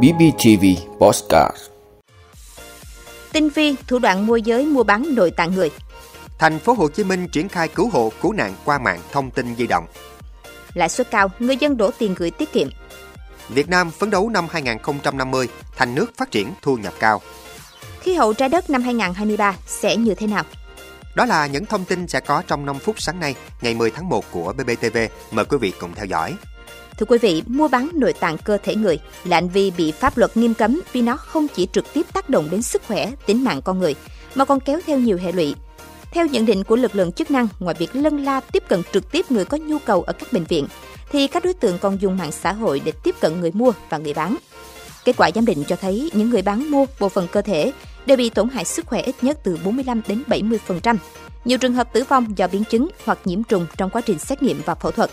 BBTV Postcard Tinh vi thủ đoạn môi giới mua bán nội tạng người. Thành phố Hồ Chí Minh triển khai cứu hộ cứu nạn qua mạng thông tin di động. Lãi suất cao, người dân đổ tiền gửi tiết kiệm. Việt Nam phấn đấu năm 2050 thành nước phát triển thu nhập cao. Khí hậu trái đất năm 2023 sẽ như thế nào? Đó là những thông tin sẽ có trong 5 phút sáng nay, ngày 10 tháng 1 của BBTV. Mời quý vị cùng theo dõi. Thưa quý vị, mua bán nội tạng cơ thể người là hành vi bị pháp luật nghiêm cấm vì nó không chỉ trực tiếp tác động đến sức khỏe, tính mạng con người, mà còn kéo theo nhiều hệ lụy. Theo nhận định của lực lượng chức năng, ngoài việc lân la tiếp cận trực tiếp người có nhu cầu ở các bệnh viện, thì các đối tượng còn dùng mạng xã hội để tiếp cận người mua và người bán. Kết quả giám định cho thấy những người bán mua bộ phận cơ thể đều bị tổn hại sức khỏe ít nhất từ 45 đến 70%. Nhiều trường hợp tử vong do biến chứng hoặc nhiễm trùng trong quá trình xét nghiệm và phẫu thuật.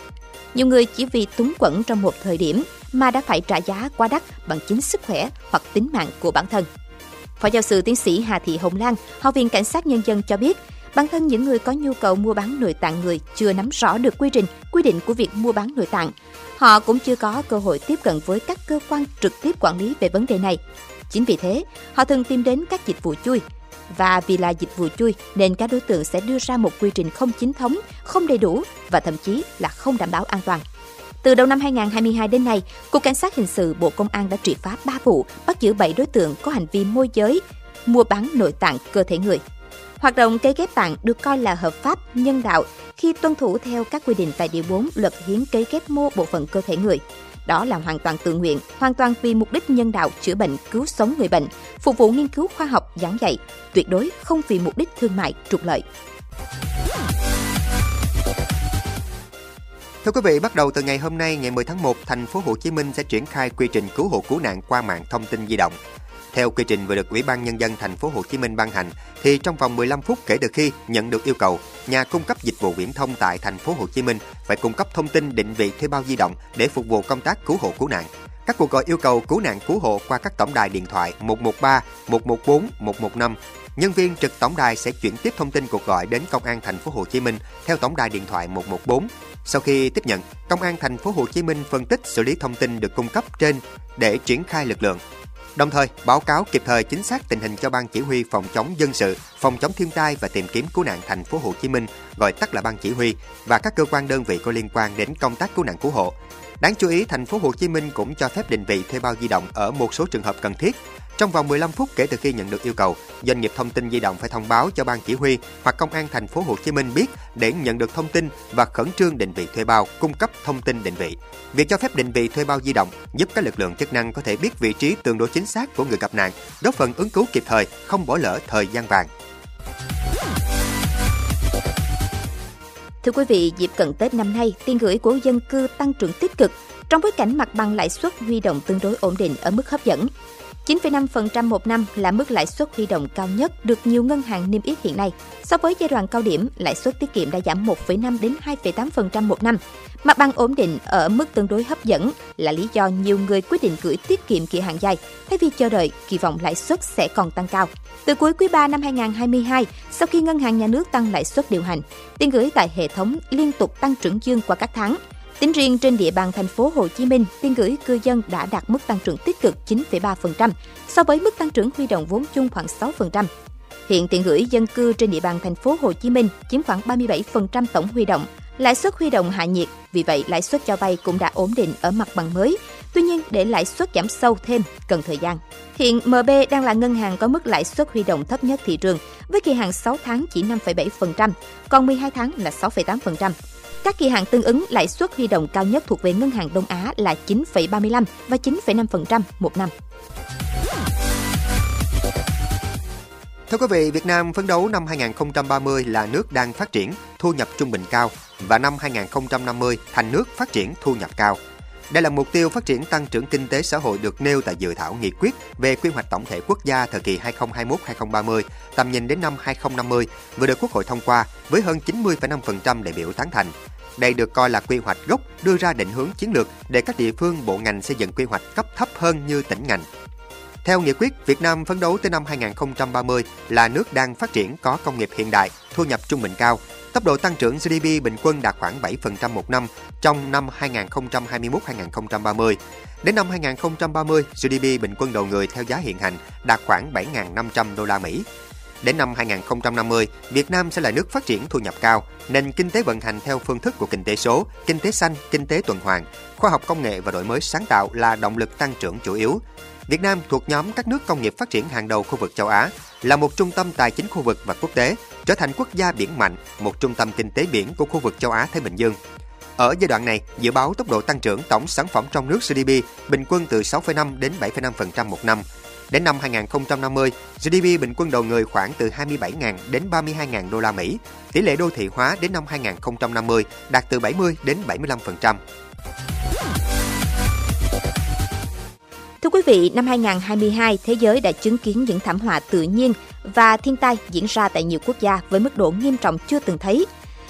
Nhiều người chỉ vì túng quẩn trong một thời điểm mà đã phải trả giá quá đắt bằng chính sức khỏe hoặc tính mạng của bản thân. Phó giáo sư tiến sĩ Hà Thị Hồng Lan, Học viện Cảnh sát Nhân dân cho biết, bản thân những người có nhu cầu mua bán nội tạng người chưa nắm rõ được quy trình, quy định của việc mua bán nội tạng. Họ cũng chưa có cơ hội tiếp cận với các cơ quan trực tiếp quản lý về vấn đề này. Chính vì thế, họ thường tìm đến các dịch vụ chui. Và vì là dịch vụ chui nên các đối tượng sẽ đưa ra một quy trình không chính thống, không đầy đủ và thậm chí là không đảm bảo an toàn. Từ đầu năm 2022 đến nay, Cục Cảnh sát Hình sự Bộ Công an đã triệt phá 3 vụ, bắt giữ 7 đối tượng có hành vi môi giới, mua bán nội tạng cơ thể người. Hoạt động cấy ghép tạng được coi là hợp pháp, nhân đạo khi tuân thủ theo các quy định tại Điều 4 Luật Hiến cấy ghép mô bộ phận cơ thể người. Đó là hoàn toàn tự nguyện, hoàn toàn vì mục đích nhân đạo chữa bệnh, cứu sống người bệnh, phục vụ nghiên cứu khoa học, giảng dạy, tuyệt đối không vì mục đích thương mại, trục lợi. Thưa quý vị, bắt đầu từ ngày hôm nay, ngày 10 tháng 1, thành phố Hồ Chí Minh sẽ triển khai quy trình cứu hộ cứu nạn qua mạng thông tin di động. Theo quy trình vừa được Ủy ban nhân dân thành phố Hồ Chí Minh ban hành thì trong vòng 15 phút kể từ khi nhận được yêu cầu, nhà cung cấp dịch vụ viễn thông tại thành phố Hồ Chí Minh phải cung cấp thông tin định vị thuê bao di động để phục vụ công tác cứu hộ cứu nạn. Các cuộc gọi yêu cầu cứu nạn cứu hộ qua các tổng đài điện thoại 113, 114, 115 Nhân viên trực tổng đài sẽ chuyển tiếp thông tin cuộc gọi đến công an thành phố Hồ Chí Minh theo tổng đài điện thoại 114. Sau khi tiếp nhận, công an thành phố Hồ Chí Minh phân tích xử lý thông tin được cung cấp trên để triển khai lực lượng. Đồng thời, báo cáo kịp thời chính xác tình hình cho ban chỉ huy phòng chống dân sự, phòng chống thiên tai và tìm kiếm cứu nạn thành phố Hồ Chí Minh, gọi tắt là ban chỉ huy và các cơ quan đơn vị có liên quan đến công tác cứu nạn cứu hộ. Đáng chú ý, thành phố Hồ Chí Minh cũng cho phép định vị thuê bao di động ở một số trường hợp cần thiết. Trong vòng 15 phút kể từ khi nhận được yêu cầu, doanh nghiệp thông tin di động phải thông báo cho ban chỉ huy hoặc công an thành phố Hồ Chí Minh biết để nhận được thông tin và khẩn trương định vị thuê bao, cung cấp thông tin định vị. Việc cho phép định vị thuê bao di động giúp các lực lượng chức năng có thể biết vị trí tương đối chính xác của người gặp nạn, góp phần ứng cứu kịp thời, không bỏ lỡ thời gian vàng. Thưa quý vị, dịp cận Tết năm nay, tiền gửi của dân cư tăng trưởng tích cực trong bối cảnh mặt bằng lãi suất huy động tương đối ổn định ở mức hấp dẫn. 9,5% một năm là mức lãi suất huy động cao nhất được nhiều ngân hàng niêm yết hiện nay. So với giai đoạn cao điểm, lãi suất tiết kiệm đã giảm 1,5 đến 2,8% một năm. Mặt bằng ổn định ở mức tương đối hấp dẫn là lý do nhiều người quyết định gửi tiết kiệm kỳ hạn dài thay vì chờ đợi kỳ vọng lãi suất sẽ còn tăng cao. Từ cuối quý 3 năm 2022, sau khi ngân hàng nhà nước tăng lãi suất điều hành, tiền gửi tại hệ thống liên tục tăng trưởng dương qua các tháng. Tính riêng trên địa bàn thành phố Hồ Chí Minh, tiền gửi cư dân đã đạt mức tăng trưởng tích cực 9,3% so với mức tăng trưởng huy động vốn chung khoảng 6%. Hiện tiền gửi dân cư trên địa bàn thành phố Hồ Chí Minh chiếm khoảng 37% tổng huy động. Lãi suất huy động hạ nhiệt, vì vậy lãi suất cho vay cũng đã ổn định ở mặt bằng mới. Tuy nhiên, để lãi suất giảm sâu thêm cần thời gian. Hiện MB đang là ngân hàng có mức lãi suất huy động thấp nhất thị trường, với kỳ hạn 6 tháng chỉ 5,7%, còn 12 tháng là 6,8%. Các kỳ hạn tương ứng lãi suất huy động cao nhất thuộc về Ngân hàng Đông Á là 9,35 và 9,5% một năm. Thưa quý vị, Việt Nam phấn đấu năm 2030 là nước đang phát triển, thu nhập trung bình cao và năm 2050 thành nước phát triển thu nhập cao. Đây là mục tiêu phát triển tăng trưởng kinh tế xã hội được nêu tại dự thảo nghị quyết về quy hoạch tổng thể quốc gia thời kỳ 2021-2030, tầm nhìn đến năm 2050 vừa được Quốc hội thông qua với hơn 90,5% đại biểu tán thành. Đây được coi là quy hoạch gốc đưa ra định hướng chiến lược để các địa phương bộ ngành xây dựng quy hoạch cấp thấp hơn như tỉnh ngành. Theo nghị quyết, Việt Nam phấn đấu tới năm 2030 là nước đang phát triển có công nghiệp hiện đại, thu nhập trung bình cao, Tốc độ tăng trưởng GDP bình quân đạt khoảng 7% một năm trong năm 2021-2030. Đến năm 2030, GDP bình quân đầu người theo giá hiện hành đạt khoảng 7.500 đô la Mỹ. Đến năm 2050, Việt Nam sẽ là nước phát triển thu nhập cao, nền kinh tế vận hành theo phương thức của kinh tế số, kinh tế xanh, kinh tế tuần hoàn. Khoa học công nghệ và đổi mới sáng tạo là động lực tăng trưởng chủ yếu. Việt Nam thuộc nhóm các nước công nghiệp phát triển hàng đầu khu vực châu Á, là một trung tâm tài chính khu vực và quốc tế, trở thành quốc gia biển mạnh, một trung tâm kinh tế biển của khu vực châu Á Thái Bình Dương. Ở giai đoạn này, dự báo tốc độ tăng trưởng tổng sản phẩm trong nước GDP bình quân từ 6,5 đến 7,5% một năm. Đến năm 2050, GDP bình quân đầu người khoảng từ 27.000 đến 32.000 đô la Mỹ. Tỷ lệ đô thị hóa đến năm 2050 đạt từ 70 đến 75%. Quý vị, năm 2022, thế giới đã chứng kiến những thảm họa tự nhiên và thiên tai diễn ra tại nhiều quốc gia với mức độ nghiêm trọng chưa từng thấy.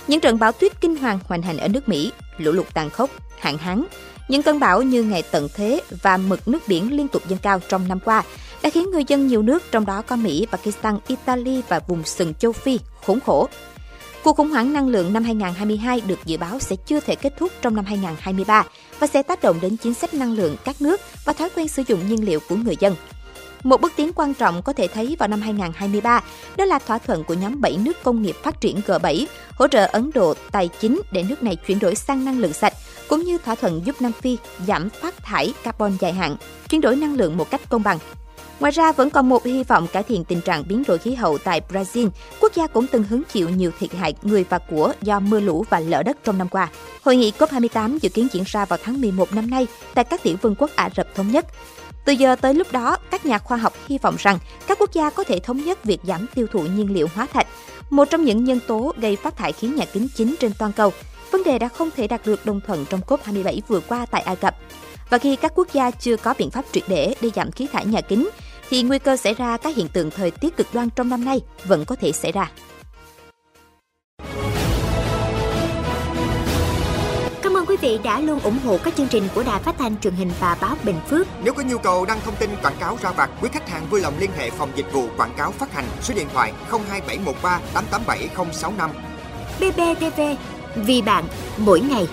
Những trận bão tuyết kinh hoàng hoành hành ở nước Mỹ, lũ lụt tàn khốc, hạn hán, những cơn bão như ngày tận thế và mực nước biển liên tục dâng cao trong năm qua đã khiến người dân nhiều nước trong đó có Mỹ, Pakistan, Italy và vùng sừng châu Phi khốn khổ. Cuộc khủng hoảng năng lượng năm 2022 được dự báo sẽ chưa thể kết thúc trong năm 2023 và sẽ tác động đến chính sách năng lượng các nước và thói quen sử dụng nhiên liệu của người dân. Một bước tiến quan trọng có thể thấy vào năm 2023 đó là thỏa thuận của nhóm 7 nước công nghiệp phát triển G7 hỗ trợ Ấn Độ tài chính để nước này chuyển đổi sang năng lượng sạch, cũng như thỏa thuận giúp Nam Phi giảm phát thải carbon dài hạn, chuyển đổi năng lượng một cách công bằng. Ngoài ra, vẫn còn một hy vọng cải thiện tình trạng biến đổi khí hậu tại Brazil, quốc gia cũng từng hứng chịu nhiều thiệt hại người và của do mưa lũ và lở đất trong năm qua. Hội nghị COP28 dự kiến diễn ra vào tháng 11 năm nay tại các tiểu vương quốc Ả Rập Thống Nhất. Từ giờ tới lúc đó, các nhà khoa học hy vọng rằng các quốc gia có thể thống nhất việc giảm tiêu thụ nhiên liệu hóa thạch, một trong những nhân tố gây phát thải khí nhà kính chính trên toàn cầu. Vấn đề đã không thể đạt được đồng thuận trong COP27 vừa qua tại Ai Cập. Và khi các quốc gia chưa có biện pháp triệt để để giảm khí thải nhà kính, thì nguy cơ xảy ra các hiện tượng thời tiết cực đoan trong năm nay vẫn có thể xảy ra. Cảm ơn quý vị đã luôn ủng hộ các chương trình của Đài Phát thanh truyền hình và báo Bình Phước. Nếu có nhu cầu đăng thông tin quảng cáo ra vặt, quý khách hàng vui lòng liên hệ phòng dịch vụ quảng cáo phát hành số điện thoại 02713 887065. BBTV, vì bạn, mỗi ngày.